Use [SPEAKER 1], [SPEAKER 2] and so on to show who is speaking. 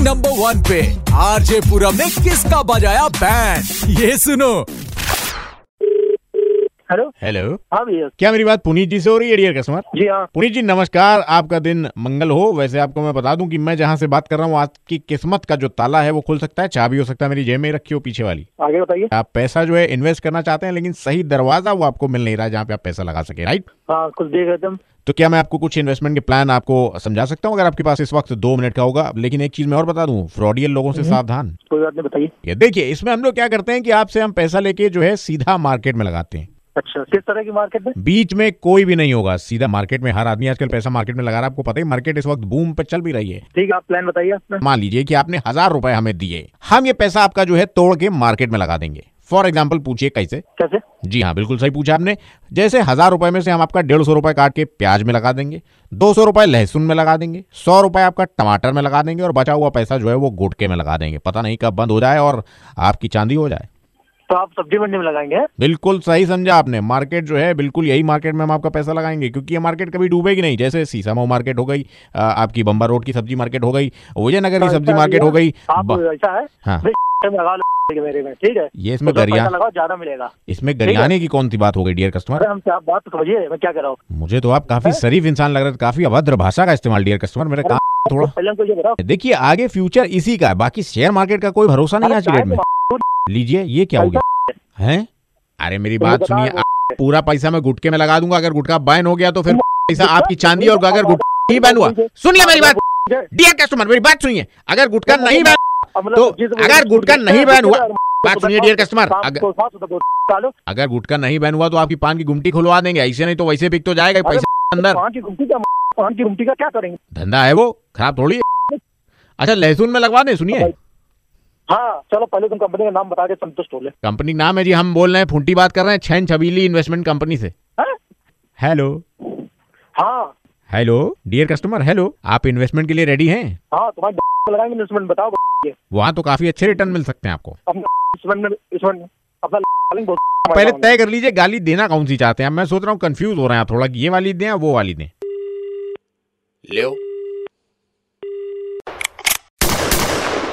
[SPEAKER 1] Number one पे। RJ Puram ने किसका बजाया बैंड ये सुनो
[SPEAKER 2] हेलो
[SPEAKER 3] हेलो
[SPEAKER 2] हाँ भैया।
[SPEAKER 3] क्या मेरी बात पुनीत जी से हो रही है डियर कस्टमर
[SPEAKER 2] जी हाँ।
[SPEAKER 3] पुनीत जी नमस्कार आपका दिन मंगल हो। वैसे आपको मैं बता दूँ कि मैं जहाँ से बात कर रहा हूँ आपकी किस्मत का जो ताला है वो खुल सकता है। चाबी हो सकता है मेरी जेब में रखी हो पीछे वाली।
[SPEAKER 2] आगे बताइए।
[SPEAKER 3] आप पैसा जो है इन्वेस्ट करना चाहते हैं लेकिन सही दरवाज़ा वो आपको मिल नहीं रहा है जहाँ पे आप पैसा लगा सके राइट
[SPEAKER 2] हाँ कुछ देख रहे
[SPEAKER 3] तो क्या मैं आपको कुछ इन्वेस्टमेंट के प्लान आपको समझा सकता हूँ अगर आपके पास इस वक्त दो मिनट का होगा? लेकिन एक चीज़ मैं और बता दूँ फ्रॉडियल लोगों से सावधान।
[SPEAKER 2] कोई बात नहीं बताइए।
[SPEAKER 3] देखिए इसमें हम लोग क्या करते हैं कि आपसे हम पैसा लेके जो है सीधा मार्केट में लगाते हैं।
[SPEAKER 2] अच्छा किस तरह की मार्केट में?
[SPEAKER 3] बीच में कोई भी नहीं होगा सीधा मार्केट में हर आदमी आजकल पैसा मार्केट में लगा रहा है आपको पता ही मार्केट इस वक्त बूम पे चल भी रही है।
[SPEAKER 2] ठीक है आप प्लान बताइए
[SPEAKER 3] मान लीजिए कि आपने हज़ार रुपए हमें दिए हम ये पैसा आपका जो है तोड़ के मार्केट में लगा देंगे। फॉर एग्ज़ाम्पल पूछिए कैसे?
[SPEAKER 2] कैसे?
[SPEAKER 3] जी हाँ बिल्कुल सही पूछा आपने। जैसे हज़ार रुपए में से हम आपका डेढ़ सौ रुपए काट के प्याज में लगा देंगे दो सौ रुपए लहसुन में लगा देंगे सौ रुपए आपका टमाटर में लगा देंगे और बचा हुआ पैसा जो है वो गुटके में लगा देंगे। पता नहीं कब बंद हो जाए और आपकी चांदी हो जाए।
[SPEAKER 2] तो आप सब्ज़ी मंडी में लगाएँगे?
[SPEAKER 3] बिल्कुल सही समझा आपने। मार्केट जो है बिल्कुल यही मार्केट में हम आपका पैसा लगाएँगे क्योंकि ये मार्केट कभी डूबेगी नहीं। जैसे सीसामऊ मार्केट हो गई आपकी बम्बा रोड की सब्ज़ी मार्केट हो गई विजयनगर की
[SPEAKER 2] तो
[SPEAKER 3] सब्ज़ी मार्केट हो गई।
[SPEAKER 2] ऐसा है
[SPEAKER 3] हाँ।
[SPEAKER 2] मेरे में ठीक है?
[SPEAKER 3] ये इसमें
[SPEAKER 2] तो
[SPEAKER 3] गरिया
[SPEAKER 2] ज़्यादा मिलेगा।
[SPEAKER 3] इसमें गरियाने की कौन सी बात हो गई डियर कस्टमर
[SPEAKER 2] हमसे आप बात तो समझिए मैं क्या कर रहा हूँ?
[SPEAKER 3] मुझे तो आप काफ़ी शरीफ इंसान लग रहे थे काफ़ी अभद्र भाषा का इस्तेमाल डियर कस्टमर मेरा काम थोड़ा देखिए आगे फ्यूचर इसी का है बाकी शेयर मार्केट का कोई भरोसा नहीं है आज की डेट में। लीजिए ये क्या हो गया? है? अरे मेरी
[SPEAKER 2] तो
[SPEAKER 3] बात सुनिए पूरा पैसा मैं गुटके में लगा दूँगा अगर गुटका बैन हो गया तो फिर पैसा आपकी चांदी और अगर गुटका नहीं बैन हुआ। सुनिए मेरी बात। डियर कस्टमर मेरी बात सुनिए। अगर गुटका नहीं बैन
[SPEAKER 2] मतलब
[SPEAKER 3] तो अगर गुटका नहीं बैन हुआ- बात सुनिए डियर कस्टमर अगर अगर गुटका नहीं बैन हुआ तो आपकी पान की गुमटी खुलवा देंगे ऐसे नहीं तो वैसे बिक तो जाएगा पैसा अंदर।
[SPEAKER 2] पान की गुमटी का क्या करेंगे?
[SPEAKER 3] धंधा है वो खराब थोड़ी अच्छा लहसुन में लगवा दें सुनिए।
[SPEAKER 2] चलो पहले तुम कंपनी का नाम बता के संतुष्ट हो ले।
[SPEAKER 3] कंपनी नाम है जी हम बोल रहे हैं फुंटी बात कर रहे हैं छैन छबीली इन्वेस्टमेंट कंपनी से। हेलो
[SPEAKER 2] हाँ।
[SPEAKER 3] हेलो डियर कस्टमर हेलो आप इन्वेस्टमेंट के लिए रेडी हैं?
[SPEAKER 2] हाँ तुम्हारे लगाएँगे इन्वेस्टमेंट बताओ।
[SPEAKER 3] वहाँ तो काफ़ी अच्छे रिटर्न मिल सकते हैं आपको। पहले तय कर लीजिए गाली देना कौन सी चाहते हैं? मैं सोच रहा हूँ कंफ्यूज हो रहे हैं आप थोड़ा कि ये वाली दें वो वाली दें।
[SPEAKER 1] लो